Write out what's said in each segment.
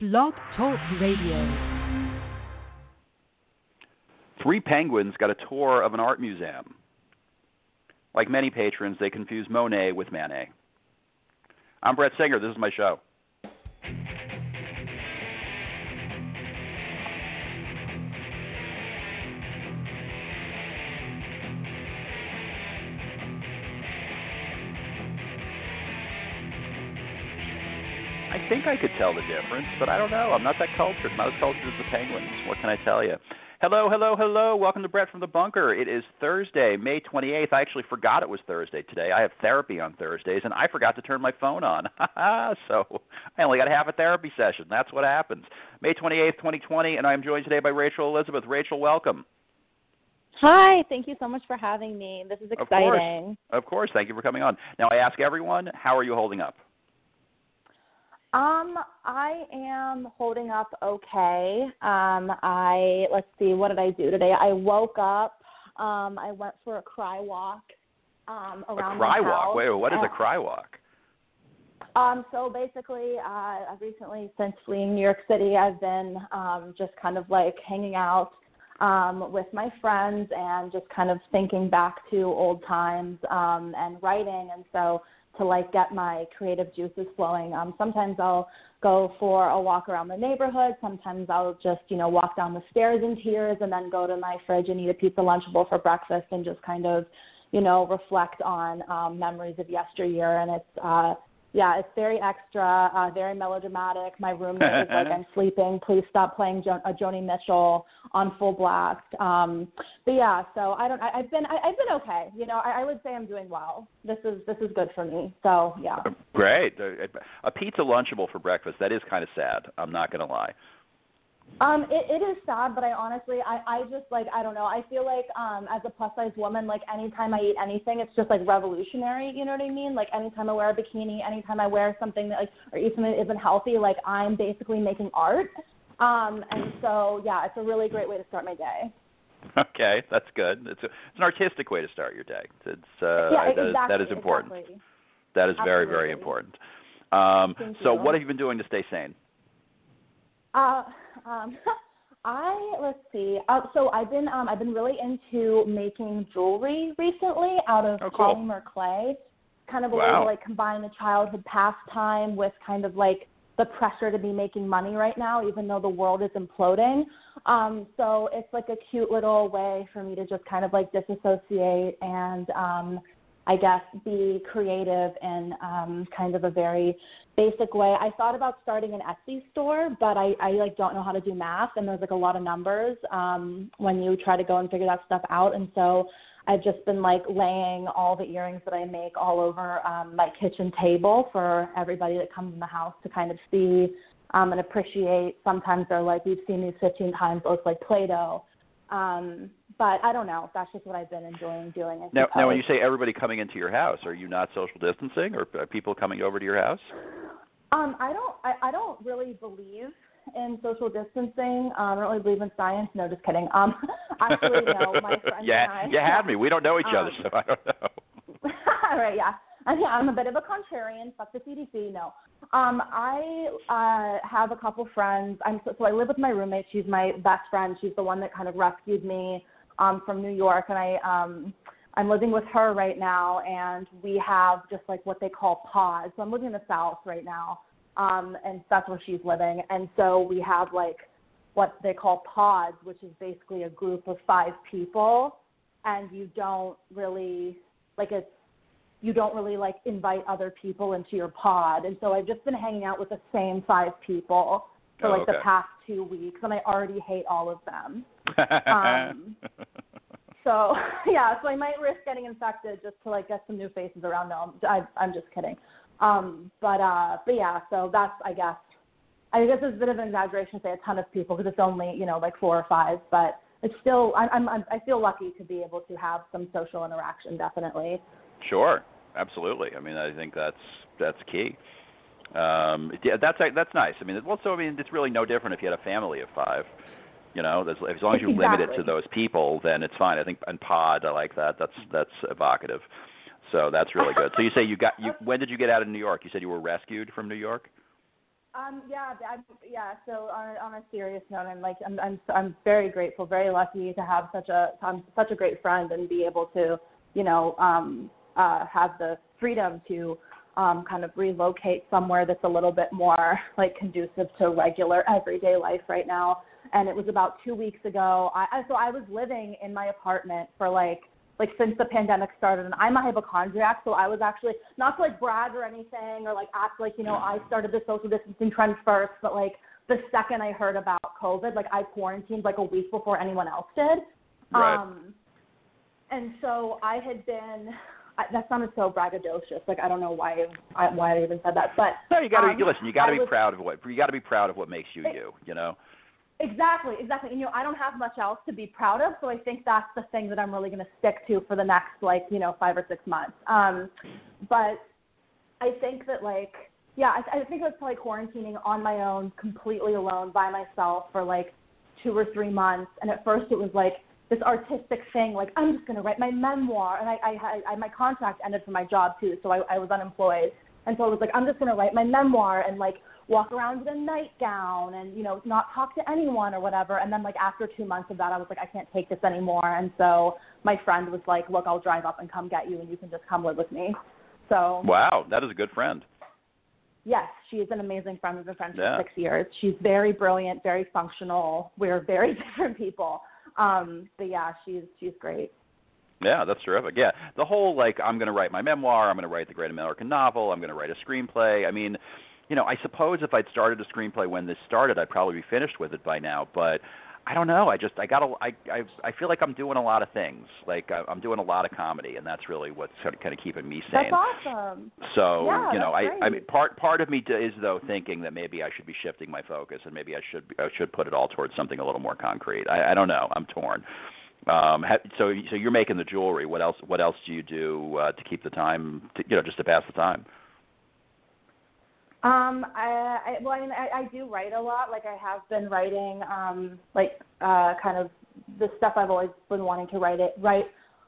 Blog Talk Radio. Three penguins got a tour of an art museum. Like many patrons, they confuse Monet with Manet. I'm Brett Singer. This is my show. Think I could tell the difference, but I don't know. I'm not that cultured. Not as cultured as the penguins. What can I tell you? Hello, hello, hello. Welcome to Brett from the Bunker. It is Thursday, May 28th. I actually forgot it was Thursday today. I have therapy on Thursdays, and I forgot to turn my phone on. so I only got half a therapy session. That's what happens. May 28th, 2020, and I am joined today by Rachel Elizabeth. Rachel, welcome. Hi, thank you so much for having me. This is exciting. Of course. exciting. Of course. Thank you for coming on. Now, I ask everyone, how are you holding up? Um, I am holding up okay. Um, I let's see, what did I do today? I woke up. Um, I went for a cry walk. Um, around a cry walk. Wait, what is a cry walk? Um, so basically, uh, I've recently, since fleeing New York City, I've been um, just kind of like hanging out um, with my friends and just kind of thinking back to old times um, and writing. And so to like get my creative juices flowing, um, sometimes I'll go for a walk around the neighborhood. Sometimes I'll just, you know, walk down the stairs in tears and then go to my fridge and eat a pizza lunchable for breakfast and just kind of, you know, reflect on um, memories of yesteryear. And it's, uh, yeah, it's very extra, uh, very melodramatic. My roommate is like, "I'm sleeping. Please stop playing jo- uh, Joni Mitchell on full blast." Um, but yeah, so I don't. I, I've been. I, I've been okay. You know, I, I would say I'm doing well. This is this is good for me. So yeah. Great. A, a pizza lunchable for breakfast. That is kind of sad. I'm not going to lie. Um, it, it is sad, but I honestly, I, I just like, I don't know. I feel like, um, as a plus size woman, like anytime I eat anything, it's just like revolutionary. You know what I mean? Like anytime I wear a bikini, anytime I wear something that like, or eat something that isn't healthy, like I'm basically making art. Um, and so yeah, it's a really great way to start my day. Okay, that's good. It's a, it's an artistic way to start your day. It's uh, yeah, that, is, exactly. that is important. Exactly. That is very very important. Um, so, what have you been doing to stay sane? Uh, um, I let's see. Uh, so I've been um, I've been really into making jewelry recently out of Oh, cool. polymer clay. Kind of a way to like combine the childhood pastime with kind of like the pressure to be making money right now, even though the world is imploding. Um, so it's like a cute little way for me to just kind of like disassociate and um, I guess be creative in um, kind of a very basic way. I thought about starting an Etsy store, but I, I like don't know how to do math, and there's like a lot of numbers um, when you try to go and figure that stuff out. And so I've just been like laying all the earrings that I make all over um, my kitchen table for everybody that comes in the house to kind of see um, and appreciate. Sometimes they're like, we've seen these 15 times, it looks like Play-Doh. Um, but I don't know. That's just what I've been enjoying doing. I Now, now, when you say everybody coming into your house, are you not social distancing, or are people coming over to your house? Um, I don't. I, I don't really believe in social distancing. Um, I don't really believe in science. No, just kidding. Um, actually, no. My friends yeah, and I. you had me. We don't know each other, Um, so I don't know. All right. Yeah. And yeah, I'm a bit of a contrarian. Fuck the CDC. No. Um, I uh, have a couple friends. I'm so, so I live with my roommate. She's my best friend. She's the one that kind of rescued me um, from New York, and I um, I'm living with her right now, and we have just like what they call pods. So I'm living in the South right now, um, and that's where she's living. And so we have like what they call pods, which is basically a group of five people, and you don't really like it's you don't really like invite other people into your pod. And so I've just been hanging out with the same five people for Oh, like okay. the past two weeks, and I already hate all of them. Um, So yeah, so I might risk getting infected just to like get some new faces around. No, I'm, I, I'm just kidding. Um, but uh, but yeah, so that's I guess I guess it's a bit of an exaggeration to say a ton of people because it's only you know like four or five, but it's still I'm, I'm I feel lucky to be able to have some social interaction. Definitely. Sure, absolutely. I mean, I think that's that's key. Um, yeah, that's that's nice. I mean, well, so I mean, it's really no different if you had a family of five. You know, as, as long as you exactly. limit it to those people, then it's fine. I think and pod, I like that. That's that's evocative. So that's really good. So you say you got you when did you get out of New York? You said you were rescued from New York. Um, yeah, I, yeah. So on a, on a serious note, I'm like I'm I'm I'm very grateful, very lucky to have such a um, such a great friend and be able to you know um, uh, have the freedom to um, kind of relocate somewhere that's a little bit more like conducive to regular everyday life right now. And it was about two weeks ago. I, I so I was living in my apartment for like like since the pandemic started and I'm a hypochondriac, so I was actually not to like brag or anything or like act like, you know, I started the social distancing trend first, but like the second I heard about COVID, like I quarantined like a week before anyone else did. Right. Um and so I had been I, that sounded so braggadocious. Like I don't know why I, why I even said that, but no, you got to um, listen. You got to be was, proud of what you got to be proud of what makes you it, you. You know. Exactly, exactly. And you know, I don't have much else to be proud of, so I think that's the thing that I'm really going to stick to for the next like you know five or six months. Um, but I think that like yeah, I, I think it was probably quarantining on my own, completely alone by myself for like two or three months. And at first it was like this artistic thing, like I'm just going to write my memoir. And I, I, I my contract ended for my job too, so I, I was unemployed. And so I was like, I'm just going to write my memoir and like walk around in a nightgown and you know not talk to anyone or whatever. And then like after two months of that, I was like, I can't take this anymore. And so my friend was like, Look, I'll drive up and come get you, and you can just come live with me. So wow, that is a good friend. Yes, she is an amazing friend. We've been friends yeah. for six years. She's very brilliant, very functional. We're very different people. Um, but yeah, she's she's great. Yeah, that's terrific. Yeah, the whole like I'm going to write my memoir, I'm going to write the great American novel, I'm going to write a screenplay. I mean, you know, I suppose if I'd started a screenplay when this started, I'd probably be finished with it by now. But I don't know. I just I got a I I I feel like I'm doing a lot of things. Like I'm doing a lot of comedy, and that's really what's kind of, kind of keeping me sane. That's awesome. So yeah, you know, I great. I mean, part part of me is though thinking that maybe I should be shifting my focus, and maybe I should I should put it all towards something a little more concrete. I, I don't know. I'm torn. Um, ha, so so you're making the jewelry. What else What else do you do uh, to keep the time? To, you know, just to pass the time. Um, I, I well, I mean, I, I do write a lot. Like I have been writing, um, like uh, kind of the stuff I've always been wanting to write it write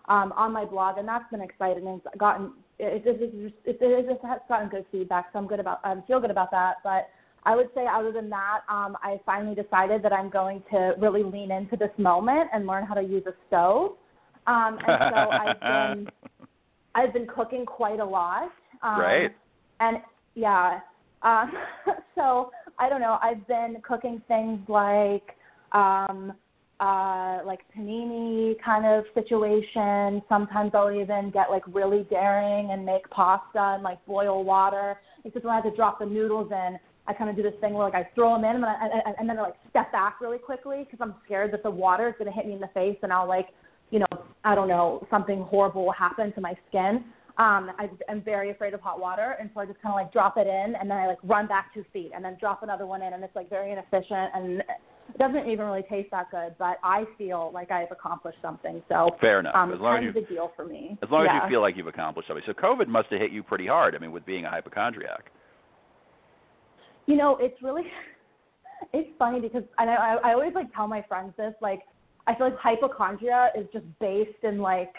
um, on my blog, and that's been exciting and it's gotten it, it, it, it, it just has gotten good feedback. So I'm good about I feel good about that. But I would say other than that, um, I finally decided that I'm going to really lean into this moment and learn how to use a stove. Um, and so I've been I've been cooking quite a lot. Um, Right. And yeah, uh, so I don't know. I've been cooking things like um, uh, like panini kind of situation. Sometimes I'll even get like really daring and make pasta and like boil water. Except when I have to drop the noodles in, I kind of do this thing where like I throw them in and, I, and then I like step back really quickly because I'm scared that the water is going to hit me in the face and I'll like, you know, I don't know, something horrible will happen to my skin. Um, I, I'm very afraid of hot water, and so I just kind of like drop it in, and then I like run back two feet, and then drop another one in, and it's like very inefficient, and it doesn't even really taste that good. But I feel like I've accomplished something, so Fair enough. um, as long as you a deal for me. as long yeah. as you feel like you've accomplished something. So COVID must have hit you pretty hard. I mean, with being a hypochondriac. You know, it's really it's funny because and I I always like tell my friends this like I feel like hypochondria is just based in like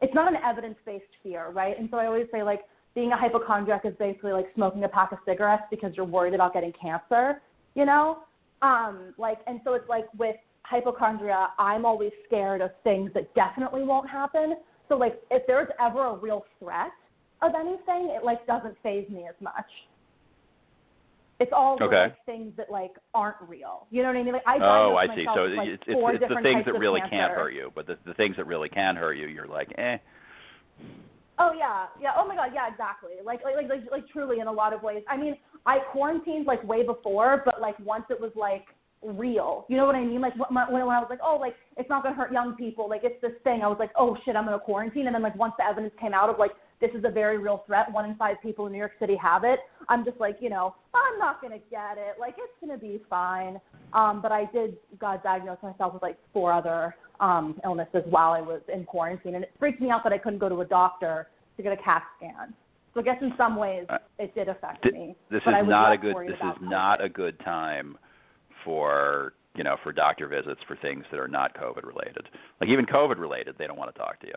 it's not an evidence based fear, right? And so I always say like being a hypochondriac is basically like smoking a pack of cigarettes because you're worried about getting cancer, you know? Um like and so it's like with hypochondria, I'm always scared of things that definitely won't happen. So like if there's ever a real threat of anything, it like doesn't faze me as much. It's all the, Okay. like things that like aren't real. You know what I mean? Like I Oh, I see. So with, like, it's it's, it's the things that really cancer. can't hurt you, but the the things that really can hurt you, you're like, eh. Oh yeah, yeah. Oh my god, yeah, exactly. Like, like, like, like, truly, in a lot of ways. I mean, I quarantined like way before, but like once it was like real. You know what I mean? Like when when I was like, oh, like it's not gonna hurt young people. Like it's this thing. I was like, oh shit, I'm gonna quarantine. And then like once the evidence came out of like this is a very real threat. One in five people in New York City have it. I'm just like, you know, I'm not gonna get it. Like it's gonna be fine. Um, but I did got diagnosed myself with like four other um, illnesses while I was in quarantine, and it freaked me out that I couldn't go to a doctor to get a CAT scan. So I guess in some ways Uh, it did affect Th- me. This is not a good. This is not COVID. a good time for you know for doctor visits for things that are not COVID related. Like even COVID related, they don't want to talk to you.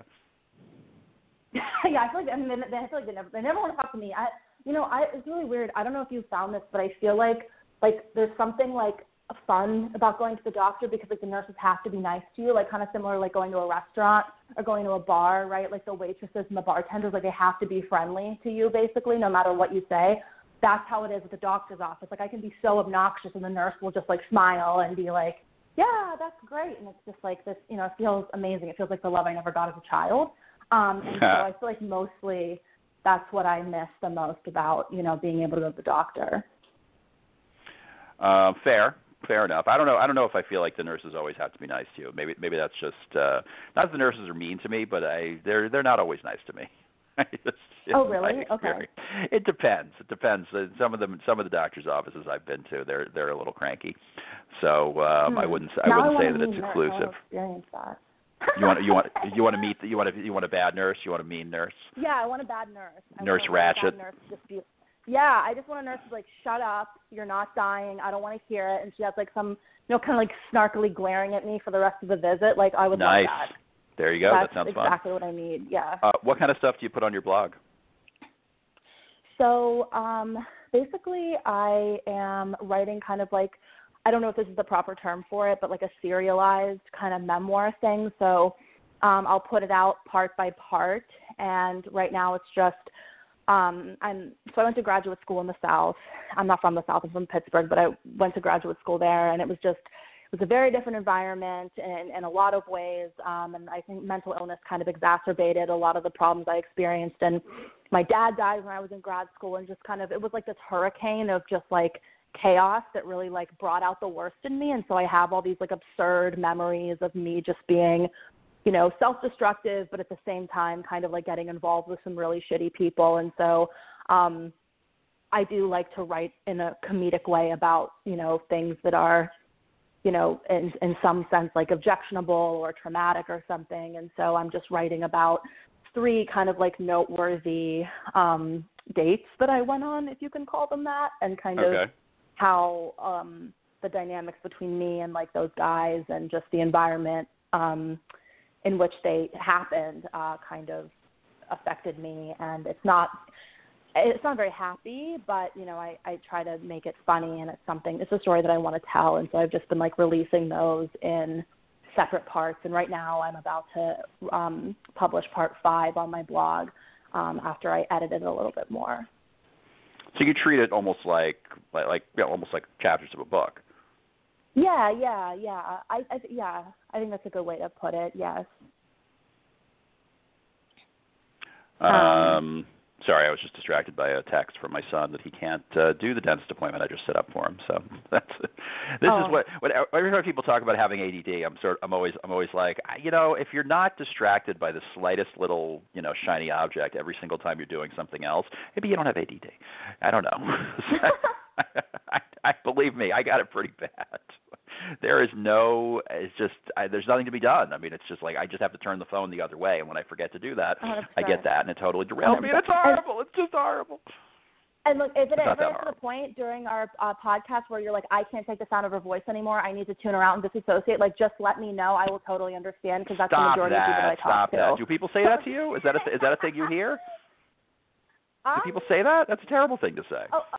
yeah, I feel like I mean, they, they, I feel like they never they never want to talk to me. I you know I it's really weird. I don't know if you found this, but I feel like like there's something like fun about going to the doctor because like the nurses have to be nice to you, like kind of similar like going to a restaurant or going to a bar, right? Like the waitresses and the bartenders, like they have to be friendly to you basically, no matter what you say. That's how it is with the doctor's office. Like I can be so obnoxious and the nurse will just like smile and be like, Yeah, that's great and it's just like this you know, it feels amazing. It feels like the love I never got as a child. Um and so I feel like mostly that's what I miss the most about, you know, being able to go to the doctor. Um, fair, fair enough. I don't know. I don't know if I feel like the nurses always have to be nice to you. Maybe maybe that's just uh, not that the nurses are mean to me, but I they're they're not always nice to me. Just Oh, really? Okay. It depends. It depends. Uh, Some of them, some of the doctors' offices I've been to, they're they're a little cranky. So um, I Hmm. wouldn't s- I now wouldn't I say that it's a nurse. I wanna exclusive. That. You want you want you want to meet you want to you want a bad nurse. You want a mean nurse. Yeah, I want a bad nurse. I Nurse a Ratched. Nurse just be, yeah, I just want a nurse who's like, shut up, you're not dying. I don't want to hear it. And she has like some, you know, kind of like snarkily glaring at me for the rest of the visit. Like I would nice. love that. There you go. That's that sounds exactly what I need. Yeah. Uh, what kind of stuff do you put on your blog? So um, basically, I am writing kind of like I don't know if this is the proper term for it, but like a serialized kind of memoir thing. So um, I'll put it out part by part, and right now it's just um, I'm so I went to graduate school in the South. I'm not from the South. I'm from Pittsburgh, but I went to graduate school there, and it was just it was a very different environment in, in a lot of ways. Um, and I think mental illness kind of exacerbated a lot of the problems I experienced. And my dad died when I was in grad school, and just kind of it was like this hurricane of just like chaos that really like brought out the worst in me. And so I have all these like absurd memories of me just being you know, self-destructive, but at the same time, kind of like getting involved with some really shitty people. And so, um, I do like to write in a comedic way about, you know, things that are, you know, in in some sense like objectionable or traumatic or something. And so I'm just writing about three kind of like noteworthy um, dates that I went on, if you can call them that, and kind of Okay. How um, the dynamics between me and like those guys and just the environment um, in which they happened uh, kind of affected me. And it's not it's not very happy, but you know I I try to make it funny and it's something it's a story that I want to tell, and so I've just been like releasing those in separate parts. And right now I'm about to um, publish part five on my blog um, after I edit it a little bit more. So you treat it almost like like, like you know, almost like chapters of a book. Yeah, yeah, yeah. I, I th- yeah, I think that's a good way to put it. Yes. Um, Um, sorry, I was just distracted by a text from my son that he can't uh, do the dentist appointment I just set up for him. So that's this Oh. is what what every time people talk about having ADD, I'm sort I'm always I'm always like, you know, if you're not distracted by the slightest little you know shiny object every single time you're doing something else, maybe you don't have ADD. I don't know. I, I believe me, I got it pretty bad. There is no, it's just I, there's nothing to be done. I mean, it's just like I just have to turn the phone the other way, and when I forget to do that, I 100%. get that, and it totally derails me. And it's horrible. It's just horrible. And look, is it ever to the point during our uh, podcast where you're like, I can't take the sound of her voice anymore, I need to tune her out and disassociate, like just let me know. I will totally understand because that's the Stop majority of people that I. Stop talk to. that. Do people say that to you? Is that a, is that a thing you hear? Do Um, people say that? That's a terrible thing to say. Oh, uh,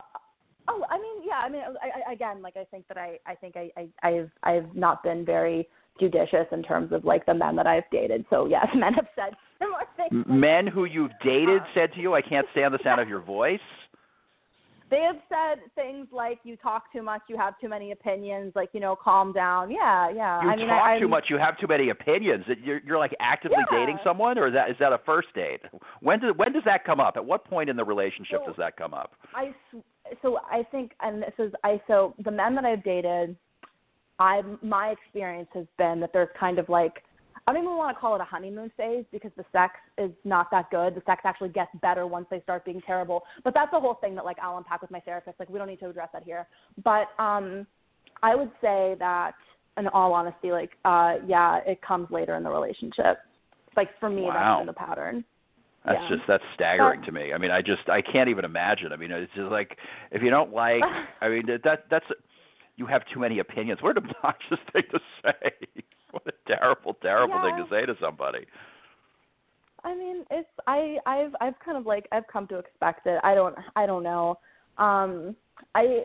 oh, I mean, yeah. I mean, uh, I, I, again, like I think that I, I think I, I, I've, I've not been very judicious in terms of like the men that I've dated. So yes, men have said similar things. Men who you've dated um, said to you, "I can't stand the sound of your voice." They have said things like, "You talk too much. You have too many opinions. Like, you know, calm down." Yeah, yeah. You I mean, talk I, too much. You have too many opinions. You're, you're like actively Yeah. dating someone, or is that is that a first date? When does when does that come up? At what point in the relationship Well, does that come up? I so I think, and this is I so the men that I've dated, I my experience has been that there's kind of like I don't even want to call it a honeymoon phase because the sex is not that good. The sex actually gets better once they start being terrible. But that's the whole thing that like I'll unpack with my therapist. Like we don't need to address that here. But um I would say that in all honesty, like uh yeah, it comes later in the relationship. Like for me Wow. that's been the pattern. That's Yeah. just that's staggering to me. I mean, I just I can't even imagine. I mean, it's just like if you don't like, I mean that that's you have too many opinions. What an obnoxious thing to say. What a terrible, terrible thing to say to somebody. I mean, it's I I've I've kind of like I've come to expect it. I don't I don't know. Um I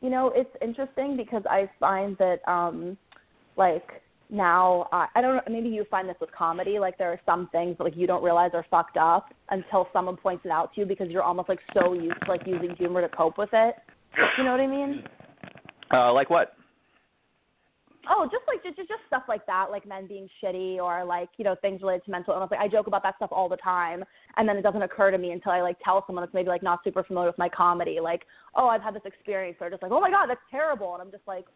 you know, it's interesting because I find that um like now uh, I don't know maybe you find this with comedy like there are some things that, like you don't realize are fucked up until someone points it out to you because you're almost like so used to like using humor to cope with it. You know what I mean? Uh, like what? Oh, just like just just stuff like that, like men being shitty or like you know things related to mental illness. Like I joke about that stuff all the time, and then it doesn't occur to me until I like tell someone that's maybe like not super familiar with my comedy, like oh I've had this experience. They're just like oh my god that's terrible, and I'm just like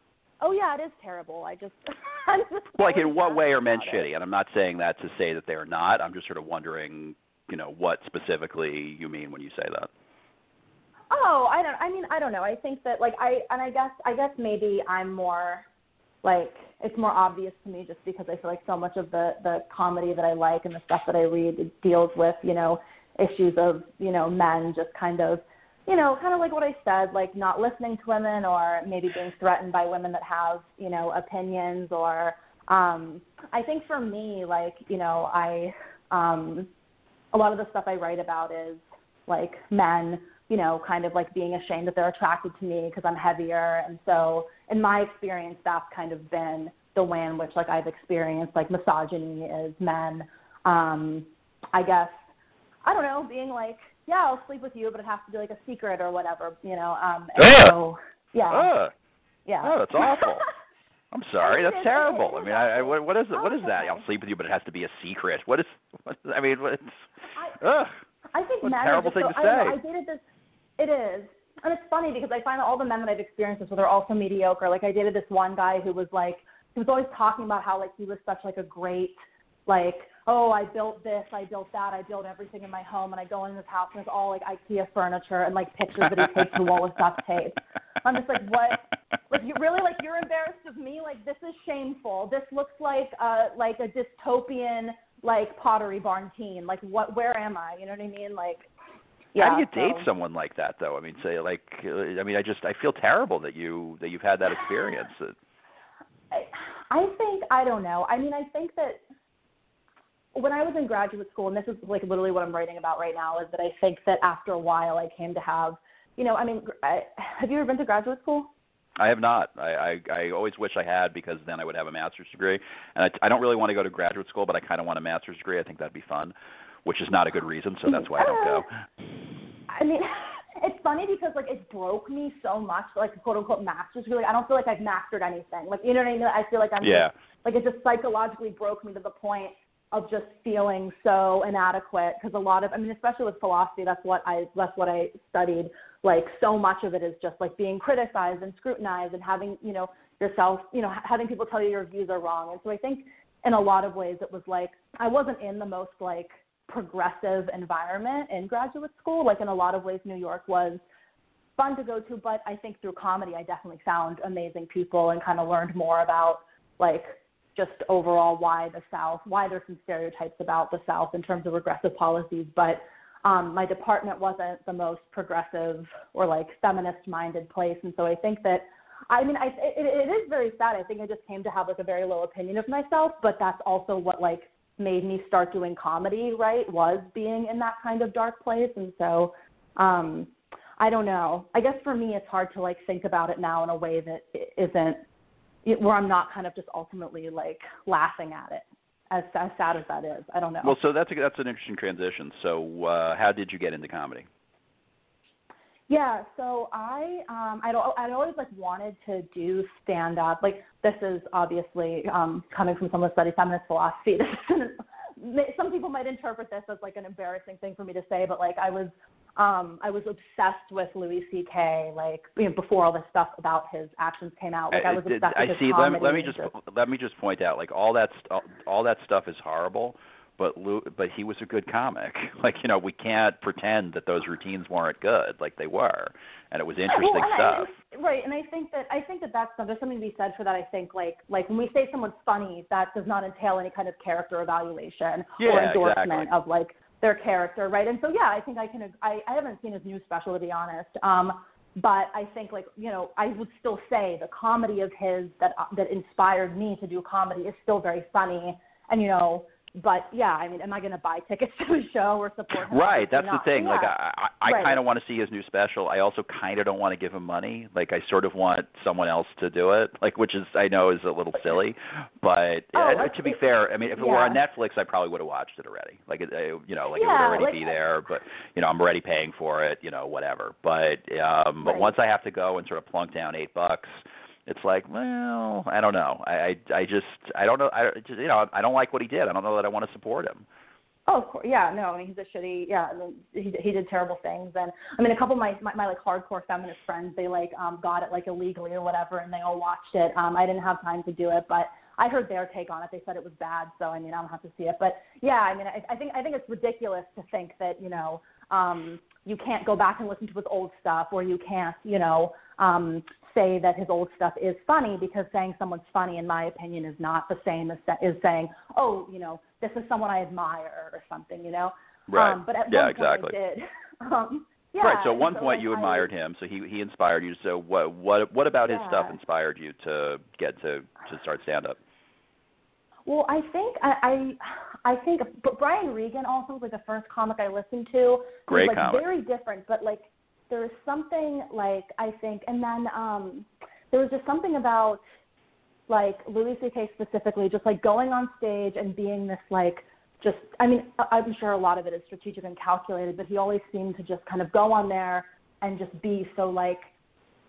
oh yeah it is terrible. I just just Like in what way are men about it. shitty? And I'm not saying that to say that they are not. I'm just sort of wondering, you know, what specifically you mean when you say that. Oh, I don't. I mean, I don't know. I think that like I and I guess I guess maybe I'm more like it's more obvious to me just because I feel like so much of the the comedy that I like and the stuff that I read deals with you know issues of you know men just kind of you know kind of like what I said like not listening to women or maybe being threatened by women that have you know opinions or um I think for me like you know I um a lot of the stuff I write about is like men, you know, kind of like being ashamed that they're attracted to me because I'm heavier. And so, in my experience, that's kind of been the way in which like I've experienced like misogyny is men. Um, I guess I don't know, being like, yeah, I'll sleep with you, but it has to be like a secret or whatever, you know. Um, and Ugh. so, yeah, Ugh. yeah. Oh, that's awful. I'm sorry. That's terrible. I mean, I, I what what is what Oh, is that? I'll sleep with you, but it has to be a secret. What is? What, I mean, what, it's. I- Ugh. I think What a terrible thing so, to I say. I dated this. It is, and it's funny because I find that all the men that I've experienced this with are also mediocre. Like I dated this one guy who was like, he was always talking about how like he was such like a great, like oh I built this, I built that, I built everything in my home, and I go in his house and it's all like IKEA furniture and like pictures that he taped to the wall with duct tape. I'm just like what? Like you really like you're embarrassed of me? Like this is shameful. This looks like uh like a dystopian like pottery barn teen. Like what? Where am I? You know what I mean? Like yeah. How do you date so- someone like that, though? I mean, say like, uh, I mean, I just I feel terrible that you that you've had that experience. I, I think I don't know. I mean, I think that when I was in graduate school, and this is like literally what I'm writing about right now, is that I think that after a while I came to have, you know, I mean, I, have you ever been to graduate school? I have not. I, I I always wish I had because then I would have a master's degree, and I, I don't really want to go to graduate school, but I kind of want a master's degree. I think that'd be fun, which is not a good reason, so that's why I don't go. I mean, it's funny because like it broke me so much, like quote unquote master's. Like, I don't feel like I've mastered anything. Like you know what I mean? I feel like I'm Yeah. just, like it just psychologically broke me to the point of just feeling so inadequate because a lot of I mean especially with philosophy that's what I that's what I studied like so much of it is just like being criticized and scrutinized and having you know yourself you know having people tell you your views are wrong and so I think in a lot of ways it was like I wasn't in the most like progressive environment in graduate school like in a lot of ways New York was fun to go to but I think through comedy I definitely found amazing people and kind of learned more about like just overall why the South, why there's some stereotypes about the South in terms of regressive policies, but um, my department wasn't the most progressive or like feminist-minded place, and so I think that, I mean, I, it, it is very sad. I think I just came to have like a very low opinion of myself, but that's also what like made me start doing comedy. Right, was being in that kind of dark place, and so. um I don't know. I guess for me, it's hard to like think about it now in a way that isn't where I'm not kind of just ultimately like laughing at it, as as sad as that is. I don't know. Well, so that's a, that's an interesting transition. So, uh, how did you get into comedy? Yeah, so I um I'd al- I'd always like wanted to do stand up. Like this is obviously um coming from someone who studied feminist philosophy. Some people might interpret this as like an embarrassing thing for me to say, but like I was um I was obsessed with Louis C.K. like you know, before all this stuff about his actions came out. Like I was obsessed I with his see. Let comedy. me, let me and just let me just point out, like all that st- all that stuff is horrible, but Lou, but he was a good comic. Like you know, we can't pretend that those routines weren't good. Like they were, and it was interesting well, stuff. And- right, and I think that I think that that's there's something to be said for that. I think like like when we say someone's funny, that does not entail any kind of character evaluation or endorsement exactly. of like their character, right? And so yeah, I think I can. I I haven't seen his new special to be honest. Um, but I think like you know I would still say the comedy of his that that inspired me to do comedy is still very funny, and you know. But yeah, I mean, am I going to buy tickets to a show or support him? Right, that's the thing. Yeah. Like I, I, I Right. kind of want to see his new special. I also kind of don't want to give him money. Like I sort of want someone else to do it. Like which is I know is a little silly, but Oh, to be fair, I mean if it were on. Netflix, I probably would have watched it already. Like it, uh, you know, like it would already like- be there. But you know, I'm already paying for it. You know, whatever. But um, but once I have to go and sort of plunk down eight bucks. It's like, well, I don't know. I, I, I just, I don't know. I, just, you know, I don't like what he did. I don't know that I want to support him. Oh, of course. Yeah, no, I mean he's a shitty. Yeah, I mean, he he did terrible things, and I mean a couple of my, my my like hardcore feminist friends, they like um got it like illegally or whatever, and they all watched it. Um, I didn't have time to do it, but I heard their take on it. They said it was bad, so I mean I don't have to see it, but yeah, I mean I, I think I think it's ridiculous to think that you know um you can't go back and listen to his old stuff, or you can't you know um say that his old stuff is funny because saying someone's funny, in my opinion, is not the same as is saying, oh, you know, this is someone I admire or something, you know. Right. Um, but at Yeah, one point exactly. I did. Um, yeah, right. So at one so, point like, you I- admired him, so he he inspired you. So what what what about his stuff inspired you to get to to start stand up? Well, I think I, I I think but Brian Regan also was like the first comic I listened to. Great was, like comic. very different, but like there was something like I think, and then um there was just something about like Louis C.K. specifically, just like going on stage and being this like just I mean I'm sure a lot of it is strategic and calculated, but he always seemed to just kind of go on there and just be so like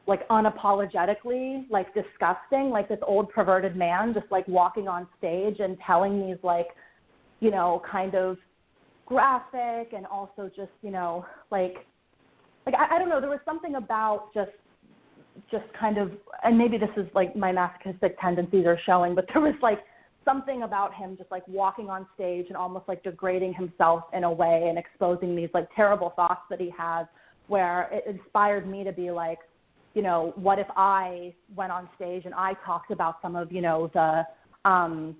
like unapologetically like disgusting like this old perverted man just like walking on stage and telling these like you know kind of graphic and also just you know like like I, I don't know there was something about just just kind of and maybe this is like my masochistic tendencies are showing but there was like something about him just like walking on stage and almost like degrading himself in a way and exposing these like terrible thoughts that he has where it inspired me to be like you know what if i went on stage and i talked about some of you know the um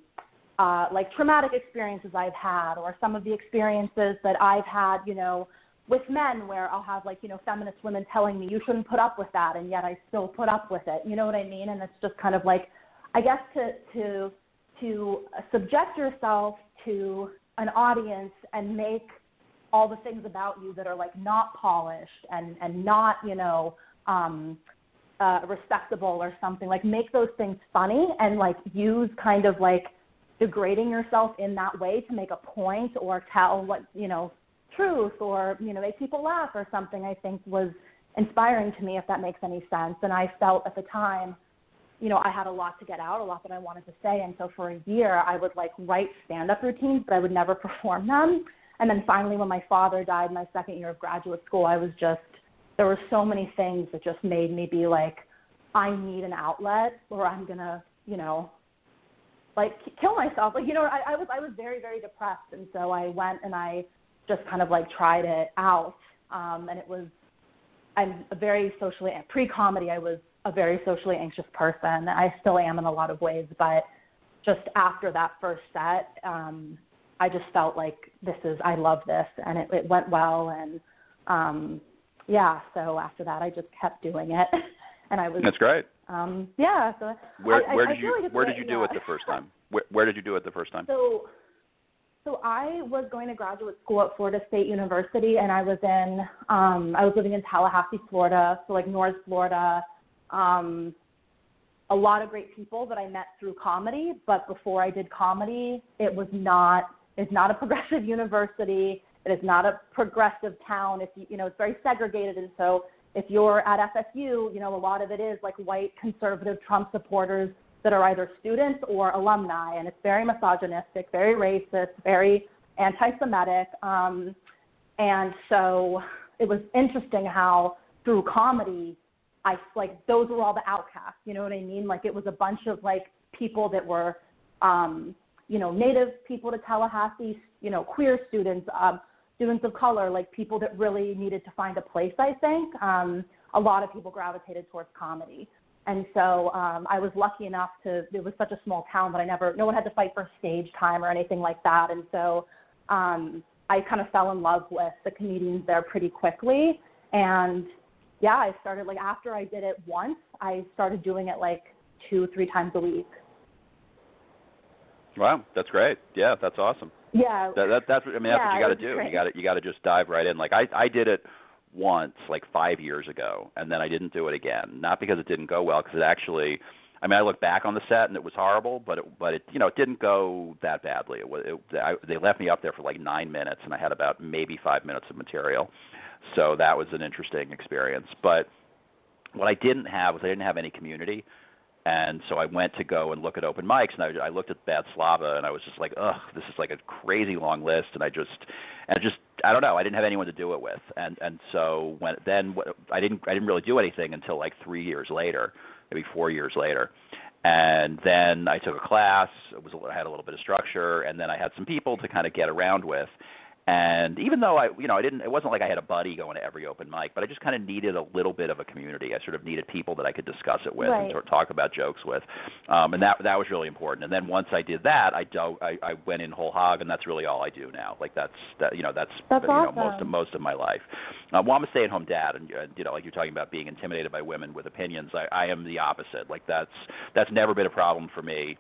uh like traumatic experiences i've had or some of the experiences that i've had you know with men where I'll have like, you know, feminist women telling me you shouldn't put up with that and yet I still put up with it. You know what I mean? And it's just kind of like I guess to to to subject yourself to an audience and make all the things about you that are like not polished and and not, you know, um uh respectable or something. Like make those things funny and like use kind of like degrading yourself in that way to make a point or tell what, you know, truth or you know make people laugh or something i think was inspiring to me if that makes any sense. And i felt at the time you know i had a lot to get out a lot that i wanted to say. And so for a year i would like write stand up routines but i would never perform them. And then finally when my father died my second year of graduate school i was just there were so many things that just made me be like i need an outlet or i'm going to you know like kill myself. Like you know I, I was i was very very depressed. And so i went and i just kind of like tried it out um and it was i'm a very socially pre-comedy i was a very socially anxious person i still am in a lot of ways but just after that first set um i just felt like this is i love this and it, it went well and um yeah so after that i just kept doing it and i was That's great. um yeah so Where I, where I, did I you like where did you do yeah. it the first time? Where, where did you do it the first time? So, so I was going to graduate school at Florida State University, and I was in, um, I was living in Tallahassee, Florida, so like North Florida. Um, a lot of great people that I met through comedy, but before I did comedy, it was not, it's not a progressive university. It is not a progressive town. You, you know, it's very segregated, and so if you're at FSU, you know, a lot of it is like white conservative Trump supporters that are either students or alumni, and it's very misogynistic, very racist, very anti-Semitic. Um, and so it was interesting how through comedy, I like those were all the outcasts. You know what I mean? Like it was a bunch of like people that were, um, you know, native people to Tallahassee, you know, queer students, um, students of color, like people that really needed to find a place. I think um, a lot of people gravitated towards comedy. And so um, I was lucky enough to. It was such a small town that I never. No one had to fight for stage time or anything like that. And so um, I kind of fell in love with the comedians there pretty quickly. And yeah, I started like after I did it once, I started doing it like two, three times a week. Wow, that's great. Yeah, that's awesome. Yeah. That, that that's I mean that's yeah, what you got to do. great. You got to you got to just dive right in. Like I I did it once like 5 years ago and then I didn't do it again. Not because it didn't go well because it actually I mean I look back on the set and it was horrible, but it but it you know it didn't go that badly. It was it, I, they left me up there for like 9 minutes and I had about maybe 5 minutes of material. So that was an interesting experience. But what I didn't have was I didn't have any community. And so I went to go and look at open mics, and I, I looked at Bad Slava, and I was just like, ugh, this is like a crazy long list, and I just, and I just, I don't know, I didn't have anyone to do it with, and and so when then I didn't, I didn't really do anything until like three years later, maybe four years later, and then I took a class, it was I had a little bit of structure, and then I had some people to kind of get around with, and even though I, you know, I didn't, it wasn't like I had a buddy going to every open mic, but I just kind of needed a little bit of a community. I sort of needed people that I could discuss it with Right. and sort of talk about jokes with, um, and that that was really important. And then once I did that, I do, I, I went in whole hog, and that's really all I do now. Like that's that, you know, that's, That's you know most of most of my life. Uh, well, I'm a stay-at-home dad, and uh, you know, like you're talking about being intimidated by women with opinions. I, I am the opposite. Like that's that's never been a problem for me.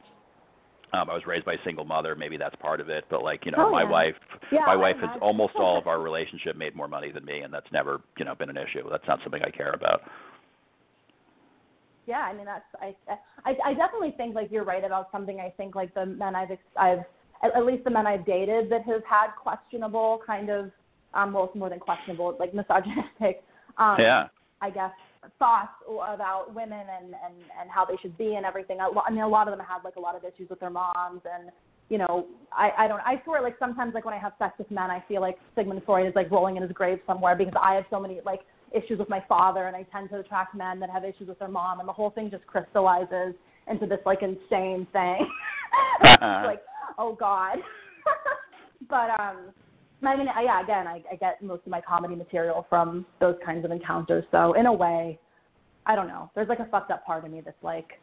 Um, I was raised by a single mother. Maybe that's part of it. But like you know, Oh, my yeah. wife, Yeah, my I wife has almost all of our relationship made more money than me, and that's never you know been an issue. That's not something I care about. yeah i mean that's i i i definitely think like you're right about something i think like the men i've ex- i've at, at least the men i've dated that have had questionable kind of um well it's more than questionable like misogynistic um yeah. i guess thoughts about women and and and how they should be and everything. I, I mean a lot of them had like a lot of issues with their moms and you know i i don't i swear like sometimes like when i have sex with men i feel like sigmund freud is like rolling in his grave somewhere because i have so many like issues with my father and i tend to attract men that have issues with their mom and the whole thing just crystallizes into this like insane thing. It's like oh god. But um I mean, I- yeah, again, I, I get most of my comedy material from those kinds of encounters. So in a way, I don't know. There's like a fucked up part of me that's like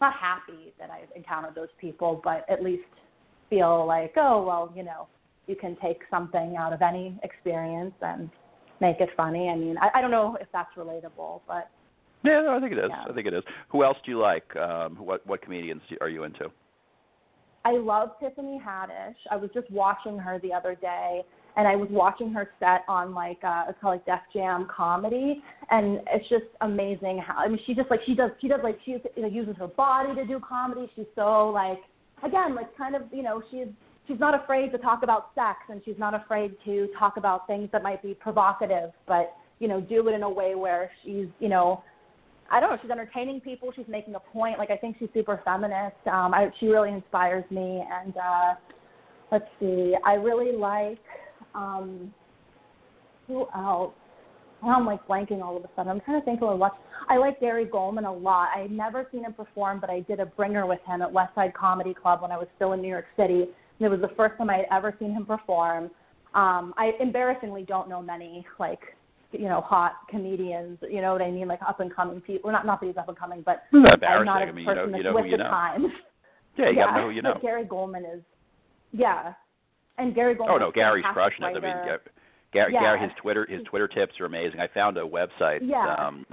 not happy that I've encountered those people, but at least feel like, oh well, you know, you can take something out of any experience and make it funny. I mean, I, I don't know if that's relatable, but Yeah, no, I think it is. Yeah. I think it is. Who else do you like? Um, what what comedians do, are you into? I love Tiffany Haddish. I was just watching her the other day, and I was watching her set on like uh, it's called like Def Jam comedy, and it's just amazing how I mean she just like she does she does like she you know, uses her body to do comedy. She's so like again like kind of you know she's she's not afraid to talk about sex, and she's not afraid to talk about things that might be provocative, but you know do it in a way where she's you know I don't know. She's entertaining people. She's making a point. Like I think she's super feminist. Um, I, she really inspires me. And uh, let's see, I really like um, who else? Now I'm like blanking all of a sudden. I'm trying to think of what. I like Gary Gulman a lot. I've never seen him perform, but I did a bringer with him at West Side Comedy Club when I was still in New York City. And it was the first time I had ever seen him perform. Um, I embarrassingly don't know many like you know, hot comedians, you know what I mean, like up and coming people. Not not that he's up and coming, but It's not I'm not a embarrassing. I mean, you know, person you know with who you the know. times. Yeah, you yeah, got to know who you know. But Gary Gulman is, yeah, and Gary Gulman. Oh no, Gary's crushing it. I mean. Gary, Yeah. Gary, his Twitter, his Twitter tips are amazing. I found a website Yeah. um,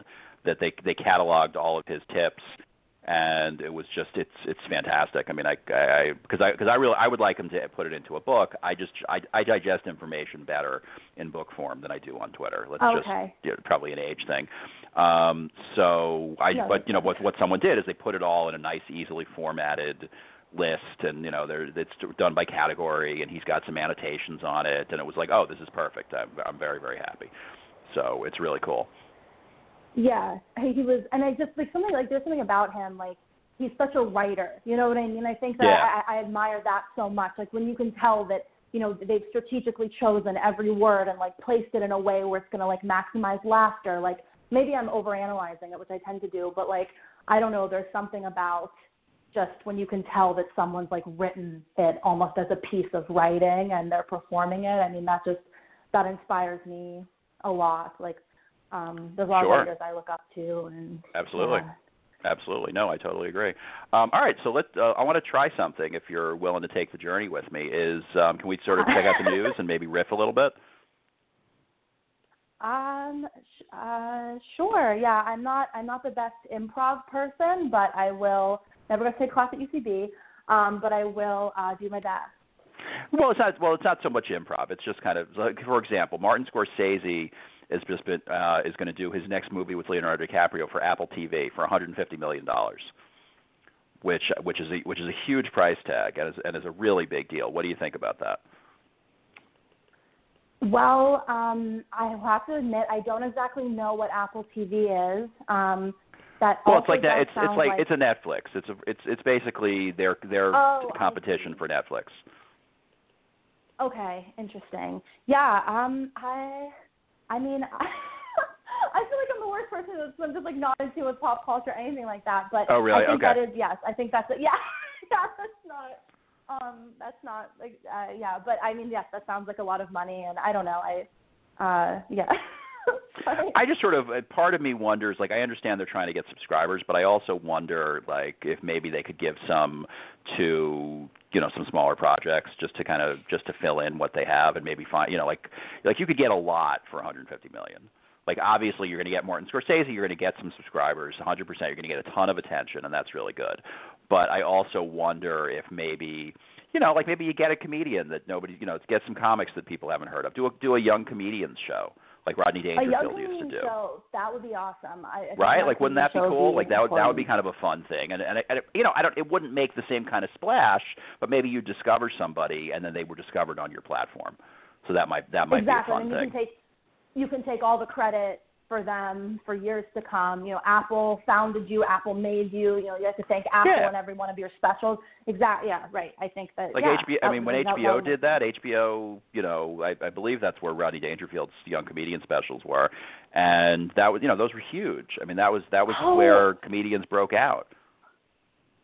that they they cataloged all of his tips, and it was just it's it's fantastic. I mean, I I because I because I really I would like him to put it into a book. I just I I digest information better in book form than I do on Twitter. Let's Okay. just you know, probably an age thing. Um, so I Yeah, but you know what what someone did is they put it all in a nice, easily formatted list and you know there it's done by category and he's got some annotations on it and it was like oh this is perfect i'm i'm very very happy so it's really cool Yeah, he was, and I just like something like there's something about him like he's such a writer. You know what I mean? I think that Yeah. I, I admire that so much. Like when you can tell that you know they've strategically chosen every word and like placed it in a way where it's going to like maximize laughter like maybe i'm overanalyzing it which i tend to do but like i don't know there's something about just when you can tell that someone's like written it almost as a piece of writing and they're performing it i mean that just that inspires me a lot like um there's a lot Sure. of writers i look up to and Absolutely. Absolutely. No, I totally agree. Um, all right, so let uh, I want to try something. If you're willing to take the journey with me, is um, can we sort of check out the news and maybe riff a little bit? Um, uh, sure. Yeah, I'm not. I'm not the best improv person, but I will. Never going to take class at UCB, um, but I will uh, do my best. Well, it's not. Well, it's not so much improv. It's just kind of like, for example, Martin Scorsese has just been uh, is going to do his next movie with Leonardo DiCaprio for Apple TV for 150 million dollars, which which is a, which is a huge price tag and is, and is a really big deal. What do you think about that? Well, um, I have to admit I don't exactly know what Apple TV is. Um, that Well, it's like that. It's it's sound like, it's a Netflix. It's a it's it's basically their their Oh, competition for Netflix. Okay, interesting. Yeah, um, I, I mean, I feel like I'm the worst person to to just like nodded to with pop culture or anything like that. But Oh, really? I think Okay. that is yes. I think that's it. Yeah, yeah. That's not. Um, that's not like uh, yeah. But I mean, yes, that sounds like a lot of money, and I don't know. I, uh, yeah. I just sort of uh, part of me wonders like I understand they're trying to get subscribers, but I also wonder like if maybe they could give some to you know some smaller projects just to kind of just to fill in what they have and maybe find you know like like you could get a lot for 150 million. Like obviously you're going to get Martin Scorsese, you're going to get some subscribers, 100%. You're going to get a ton of attention, and that's really good. But I also wonder if maybe you know like maybe you get a comedian that nobody you know get some comics that people haven't heard of. Do a do a young comedians show like Rodney Dangerfield used to do show that would be awesome. I, I right? Like, wouldn't that be cool? Like that would that would be kind of a fun thing, and and, and it, you know, I don't. It wouldn't make the same kind of splash, but maybe you discover somebody, and then they were discovered on your platform, so that might that might exactly. be a fun and you thing. can take you can take all the credit for them for years to come. You know, Apple founded you, Apple made you. You know, you have to thank Apple Yeah. and every one of your specials. Exactly. Yeah. Right. I think that. like yeah, HBO, I mean, when be- that HBO did that, HBO, you know, I, I believe that's where Rodney Dangerfield's young comedian specials were, and that was, you know, those were huge. I mean, that was that was Oh. where comedians broke out.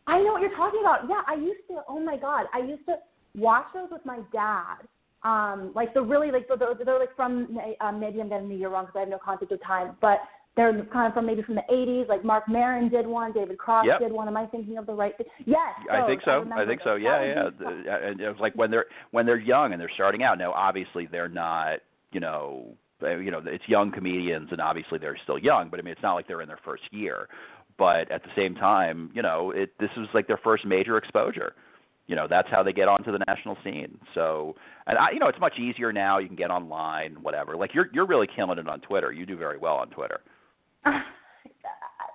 I know what you're talking about. Yeah, I used to. Oh my God, I used to watch those with my dad. Um, like the really like the, the, they're like from um, maybe I'm getting the year wrong because I have no concept of time, but they're kind of from maybe from the 80s. Like Marc Maron did one, David Cross Yep. did one. Am I thinking of the right thing? Yes. I think so. I, remember think so. Yeah, yeah. would be fun. The- And it was like when they're when they're young and they're starting out. Now, obviously, they're not. You know, uh, you know, it's young comedians, and obviously they're still young. But I mean, it's not like they're in their first year. But at the same time, you know, it this was like their first major exposure. You know, that's how they get onto the national scene. So, and I, you know, it's much easier now. You can get online, whatever. Like you're you're really killing it on Twitter. You do very well on Twitter.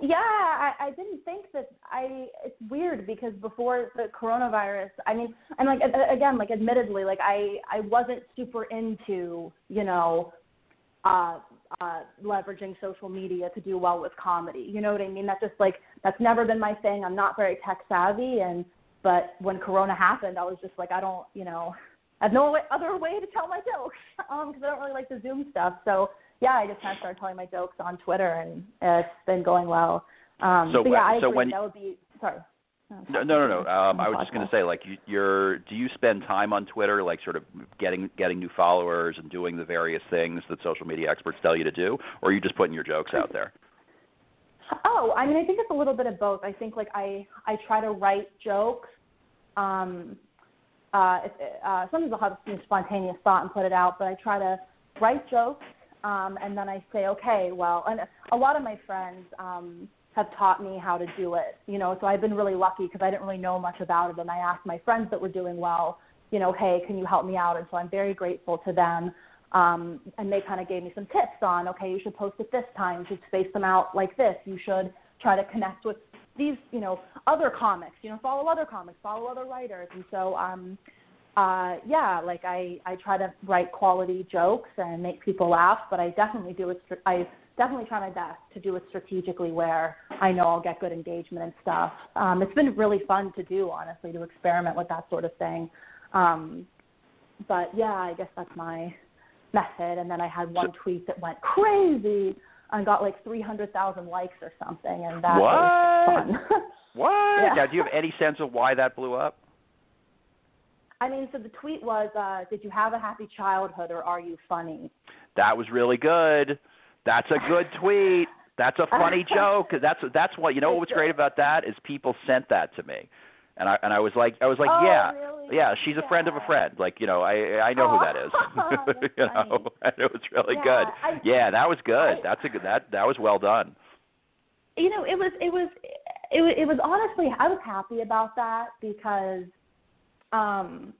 yeah, I, I didn't think that I. It's weird because before the coronavirus, I mean, and like again, like admittedly, like I I wasn't super into you know, uh, uh, leveraging social media to do well with comedy. You know what I mean? That's just like that's never been my thing. I'm not very tech savvy, and but when Corona happened, I was just like, I don't, you know, I have no way, other way to tell my jokes um because I don't really like the Zoom stuff. So yeah, I just kind of started telling my jokes on Twitter, and it's been going well. Um, So yeah, I so agree. when- that would be sorry. No, no, no, no. Um, I was just going to say, like, you, you're. Do you spend time on Twitter, like, sort of getting getting new followers and doing the various things that social media experts tell you to do, or are you just putting your jokes out there? Oh, I mean, I think it's a little bit of both. I think like I I try to write jokes. Um, uh, uh, sometimes I'll have some spontaneous thought and put it out, but I try to write jokes, um, and then I say, okay, well, and a lot of my friends um, have taught me how to do it. You know, so I've been really lucky because I didn't really know much about it, and I asked my friends that were doing well, you know, hey, can you help me out? And so I'm very grateful to them. Um, and they kind of gave me some tips on, okay, you should post it this time, you should space them out like this, you should try to connect with these, you know, other comics, you know, follow other comics, follow other writers. And so, um, uh, yeah, like I, I try to write quality jokes and make people laugh, but I definitely do it, I definitely try my best to do it strategically where I know I'll get good engagement and stuff. Um, it's been really fun to do, honestly, to experiment with that sort of thing. Um, but yeah, I guess that's my method. And then I had one tweet that went crazy and got like 300,000 likes or something, and that What? was fun. What? Yeah. Now, do you have any sense of why that blew up? I mean, so the tweet was, uh, "Did you have a happy childhood, or are you funny?" That was really good. That's a good tweet. That's a funny joke. That's that's what you know. What's great about that is people sent that to me, and I and I was like I was like Oh, yeah really? Yeah she's a friend of a friend. Like you know I I know who that is. Oh, you know and it was really Yeah, good. I- yeah, that was good. I- That's a good that that was well done. you know it was it was it was, it was honestly I was happy about that because um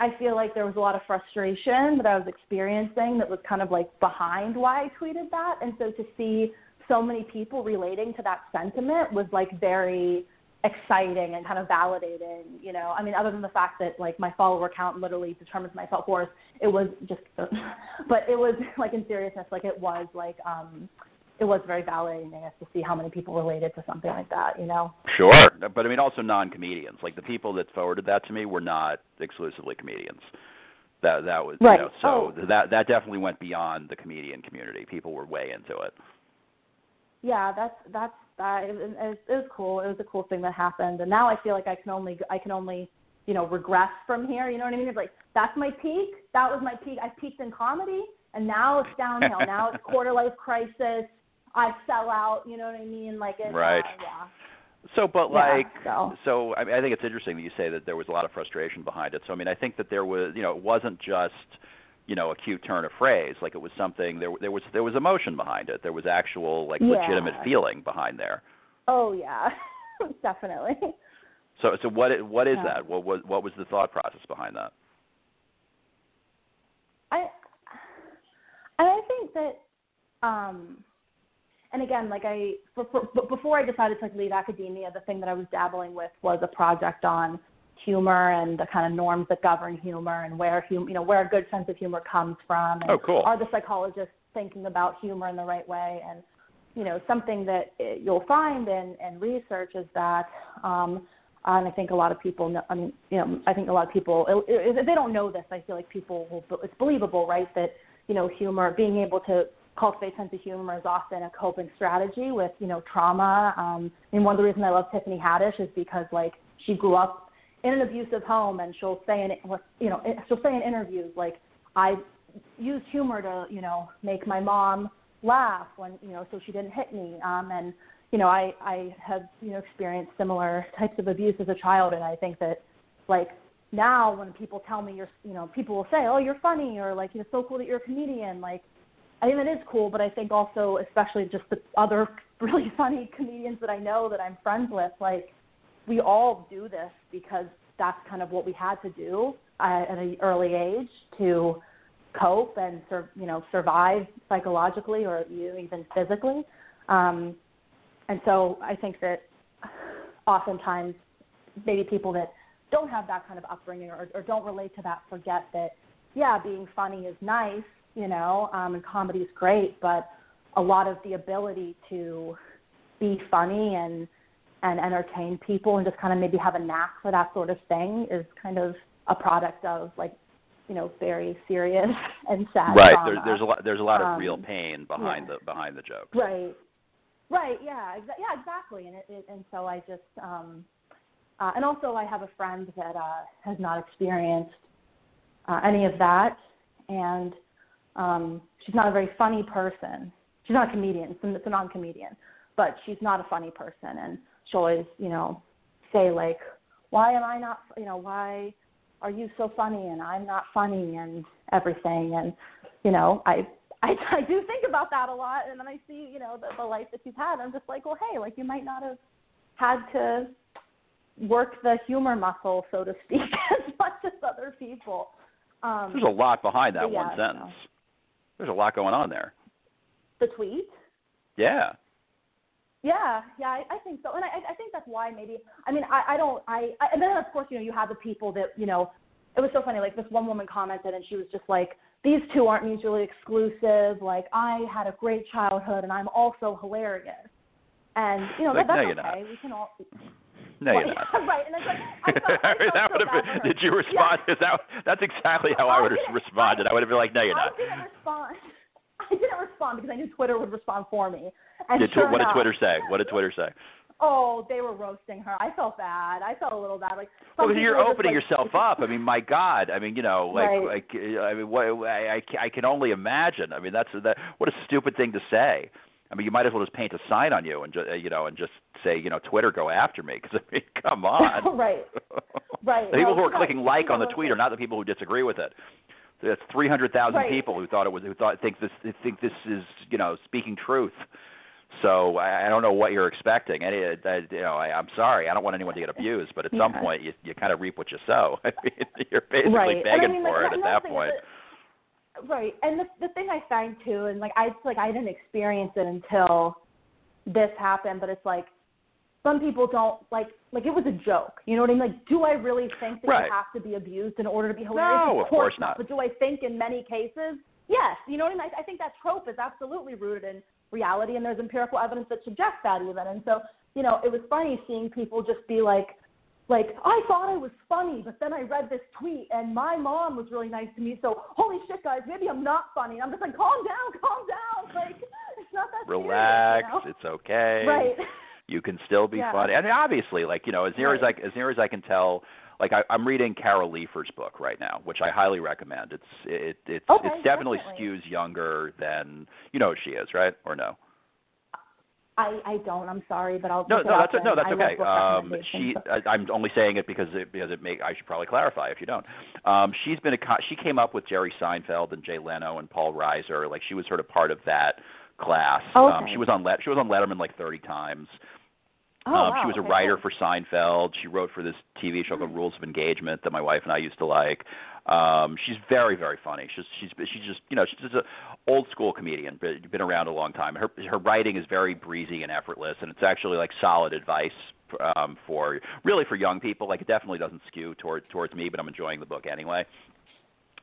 I feel like there was a lot of frustration that I was experiencing that was kind of like behind why I tweeted that and so to see so many people relating to that sentiment was like very exciting and kind of validating, you know. I mean, other than the fact that like my follower count literally determines my self worth, it was just, but it was like in seriousness, like it was like, um, it was very validating I guess, to see how many people related to something like that, you know. Sure, but I mean also non-comedians. Like the people that forwarded that to me were not exclusively comedians. That that was Right. you know so Oh. that that definitely went beyond the comedian community. People were way into it. Yeah, that's that's that. It, it, it was cool. It was a cool thing that happened, and now I feel like I can only I can only you know regress from here. You know what I mean? It's like that's my peak. That was my peak. I peaked in comedy, and now it's downhill. now it's quarter life crisis. I sell out. You know what I mean? Like it's Right. Uh, yeah. So, but Yeah, like, so. so I, mean, I think it's interesting that you say that there was a lot of frustration behind it. So, I mean, I think that there was, you know, it wasn't just, you know, a cute turn of phrase. Like it was something. There, there was, there was emotion behind it. There was actual, like, Yeah. legitimate feeling behind there. Oh yeah, definitely. So, so what what is Yeah. that? What was, what was the thought process behind that? I and I think that um and again like I for, for, before I decided to like leave academia the thing that I was dabbling with was a project on humor and the kind of norms that govern humor and where hum, you know where a good sense of humor comes from and Oh, cool. are the psychologists thinking about humor in the right way and you know something that uh, you'll find in in research is that um and I think a lot of people know, I mean, you know, I think a lot of people, if they don't know this, I feel like people will, it's believable, right? That, you know, humor, being able to cultivate sense of humor is often a coping strategy with, you know, trauma. Um, I mean, one of the reasons I love Tiffany Haddish is because, like, she grew up in an abusive home and she'll say in, you know, she'll say in interviews, like, I used humor to, you know, make my mom laugh when, you know, so she didn't hit me. Um, and, you know, I, I have, you know, experienced similar types of abuse as a child, and I think that, like, now when people tell me you're, you know, people will say, oh, you're funny, or like, it's so cool that you're a comedian. Like, I think that is cool, but I think also, especially just the other really funny comedians that I know that I'm friends with, like, we all do this because that's kind of what we had to do at an early age to cope and sur- you know survive psychologically or even physically. Um, and so I think that oftentimes maybe people that don't have that kind of upbringing or, or don't relate to that forget that yeah, being funny is nice, you know, um, and comedy is great, but a lot of the ability to be funny and and entertain people and just kind of maybe have a knack for that sort of thing is kind of a product of like you know very serious and sad right. trauma. There, there's a lot. There's a lot of Um, real pain behind yeah. the behind the joke Right. Right. Yeah. Exa- yeah. Exactly. And it, it and so I just um, uh, and also I have a friend that uh, has not experienced uh, any of that, and um, she's not a very funny person. She's not a comedian. It's it's a non-comedian, but she's not a funny person, and she'll always you know say like, why am I not? You know why are you so funny and I'm not funny and everything and you know I I, I do think about that a lot, and then I see, you know, the, the life that she's had. I'm just like, well, hey, like you might not have had to work the humor muscle, so to speak, as much as other people. Um, There's a lot behind that But one sentence. There's a lot going on there. the tweet. Yeah. Yeah, yeah, I, I think so, and I, I think that's why maybe. I mean, I, I don't, I, I, and then of course, you know, you have the people that, you know, it was so funny. Like this one woman commented, and she was just like, "These two aren't mutually exclusive. Like I had a great childhood, and I'm also hilarious." And you know, Like, that, that's you're okay. not. We can all. No, right, you're not. right. And it's like I felt, I that so have been. Did you respond? Yeah. Is that that's exactly how I I would have responded. I would have been like, no, you're I not. didn't respond. I didn't respond because I knew Twitter would respond for me. And Did, sure what did Twitter say? What did Twitter say? Oh, they were roasting her. I felt bad. I felt a little bad. Like Well, because you're opening like, yourself up. I mean, my God. I mean, you know, like, Right. like, I mean, what, I, I I can only imagine. I mean, that's that. What a stupid thing to say. I mean, you might as well just paint a sign on you and just, you know, and just say, you know, Twitter, go after me. Because I mean, come on. right. Right. The people who are clicking like on the tweet are not the people who disagree with it. That's 300,000 Right. people who thought it was who thought think this think this is you know speaking truth. So I, I don't know what you're expecting. And it, I, you know, I, I'm sorry. I don't want anyone to get abused, but at some point you you kind of reap what you sow. I mean, you're basically right. and I begging mean, for like, it at that point. that- right. And the the thing I find too, and like I like I didn't experience it until this happened, but it's like some people don't like like it was a joke. You know what I mean? Like, do I really think that Right. you have to be abused in order to be hilarious? No, of course not. But do I think in many cases, yes. You know what I mean? I, I think that trope is absolutely rooted in reality, and there's empirical evidence that suggests that even. And so, you know, it was funny seeing people just be like, like I thought I was funny, but then I read this tweet and my mom was really nice to me. So holy shit, guys, maybe I'm not funny. I'm just like, calm down, calm down. Like it's not that Relax. serious. You know? It's okay. Right. You can still be Yeah. funny. And obviously, like you know, as near as Right. I as near as I can tell, like I, I'm reading Carol Leifer's book right now, which I highly recommend. It's it it's Okay, it's definitely definitely. skews younger than you know who she is, right? Or no? I I don't. I'm sorry, but I'll No, no, that's no, that's okay. Um, she, I, I'm only saying it because it because it make I should probably clarify if you don't. Um, she's been a co- she came up with Jerry Seinfeld and Jay Leno and Paul Reiser. Like she was sort of part of that class. Um, Okay. she was on Let she was on Letterman like 30 times. Oh, um, wow, she was a okay, writer cool. for Seinfeld. She wrote for this TV show called Rules of Engagement that my wife and I used to like. Um, she's very, very funny. She's she's she's just you know she's just a old school comedian, but been around a long time. Her her writing is very breezy and effortless, and it's actually like solid advice um, for really for young people. Like it definitely doesn't skew toward towards me, but I'm enjoying the book anyway.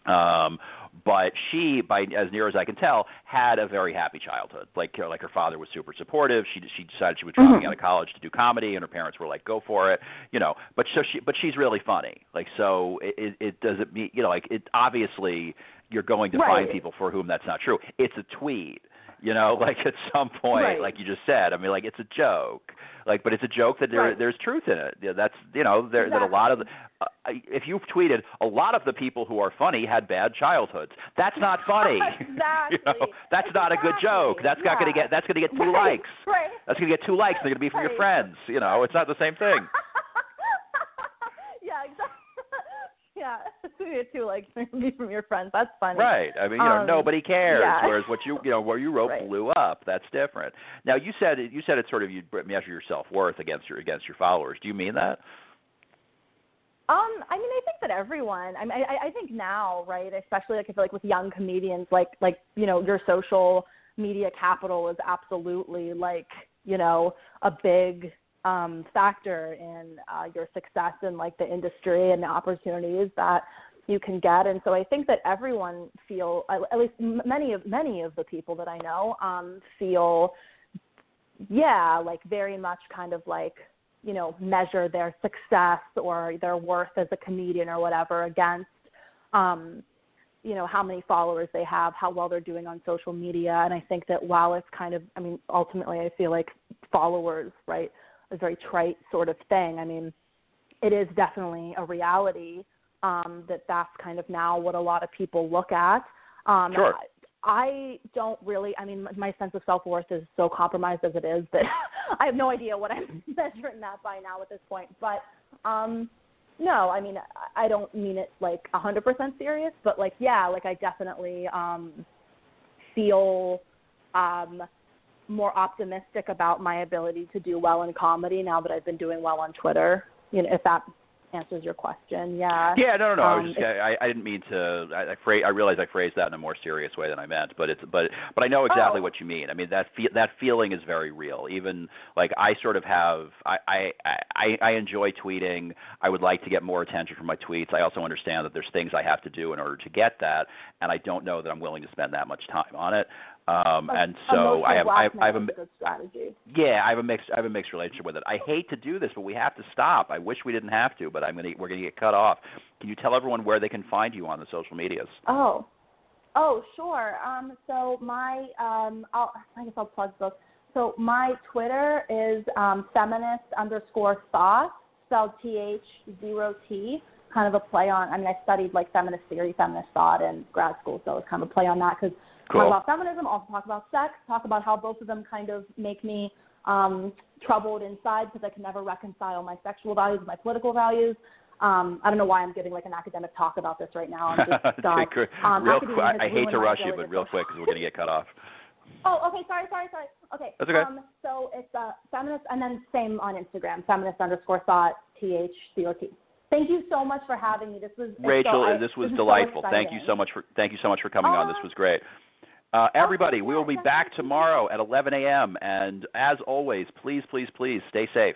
Um, but she, by as near as I can tell, had a very happy childhood. Like uh, like her father was super supportive. She she decided she was dropping out of college to do comedy, and her parents were like, "Go for it," you know. But so she but she's really funny. Like so, it it, doesn't mean you know like it obviously you're going to find people for whom that's not true. It's a tweet. You know, like at some point, Right. like you just said. I mean, like it's a joke. Like, but it's a joke that there Right. there's truth in it. Yeah, that's you know there that a lot of the, uh, if you've tweeted a lot of the people who are funny had bad childhoods. That's not funny. Exactly. you know, that's not a good joke. Exactly. That's not going to get that's going to get two Right, likes. right. That's going to get two likes. They're going to be from your friends. You know, it's not the same thing. yeah, exactly. Yeah, you too like be from your friends. That's funny. Right. I mean, you know, Um, nobody cares. yeah. Whereas what you, you know, what you wrote Right. blew up. That's different. Now you said you said it's sort of you measure your self worth against your against your followers. Do you mean that? Um, I mean, I think that everyone. I mean, I, I think now, right? Especially like I feel like with young comedians, like like you know, your social media capital is absolutely like you know a big um, factor in uh, your success in like the industry and the opportunities that you can get. And so I think that everyone feel, at least many of many of the people that I know, um, feel, yeah, like very much kind of like you know measure their success or their worth as a comedian or whatever against um you know how many followers they have how well they're doing on social media and i think that while it's kind of i mean ultimately i feel like followers right a very trite sort of thing i mean it is definitely a reality um that that's kind of now what a lot of people look at um Sure. I don't really. I mean, my sense of self worth is so compromised as it is that I have no idea what I'm measuring that by now at this point. But um, no, I mean, I I don't mean it like a hundred percent serious, but like, yeah, like I definitely um, feel um, more optimistic about my ability to do well in comedy now that I've been doing well on Twitter. You know, if that answers your question, yeah. Yeah, no, no, no. I was Um, just, I, I didn't mean to. I, I, phrase, I realize I phrased that in a more serious way than I meant, but it's, but, but I know exactly Oh. what you mean. I mean that fe- that feeling is very real. Even like I sort of have, I, I, I, I enjoy tweeting. I would like to get more attention from my tweets. I also understand that there's things I have to do in order to get that, and I don't know that I'm willing to spend that much time on it. Um, and so I have, I have, I have a, strategy. yeah, I have a mixed, I have a mixed relationship with it. I hate to do this, but we have to stop. I wish we didn't have to, but I'm gonna, we're gonna get cut off. Can you tell everyone where they can find you on the social medias? Oh, oh, sure. Um, so my, um, I'll, I guess I'll plug both. So my Twitter is um, feminist underscore thought, spelled T H zero T. Kind of a play on. I mean, I studied like feminist theory, feminist thought in grad school, so it's kind of a play on that because Cool. talk about feminism, also talk about sex, talk about how both of them kind of make me um, troubled inside because I can never reconcile my sexual values with my political values. Um, I don't know why I'm giving like an academic talk about this right now. I'm just God. Um, real quick, I, I hate to rush you, but real quick because we're gonna get cut off. Oh, okay. Sorry, sorry, sorry. Okay. That's okay. Um, so it's uh, feminist, and then same on Instagram, feminist underscore thought, T H C O T. Thank you so much for having me. This was Rachel, so, I, this was is so delightful. thank you so much for thank you so much for coming on. This Uh, was great. Uh, everybody, we will be back tomorrow at 11 a.m. And as always, please, please, please stay safe.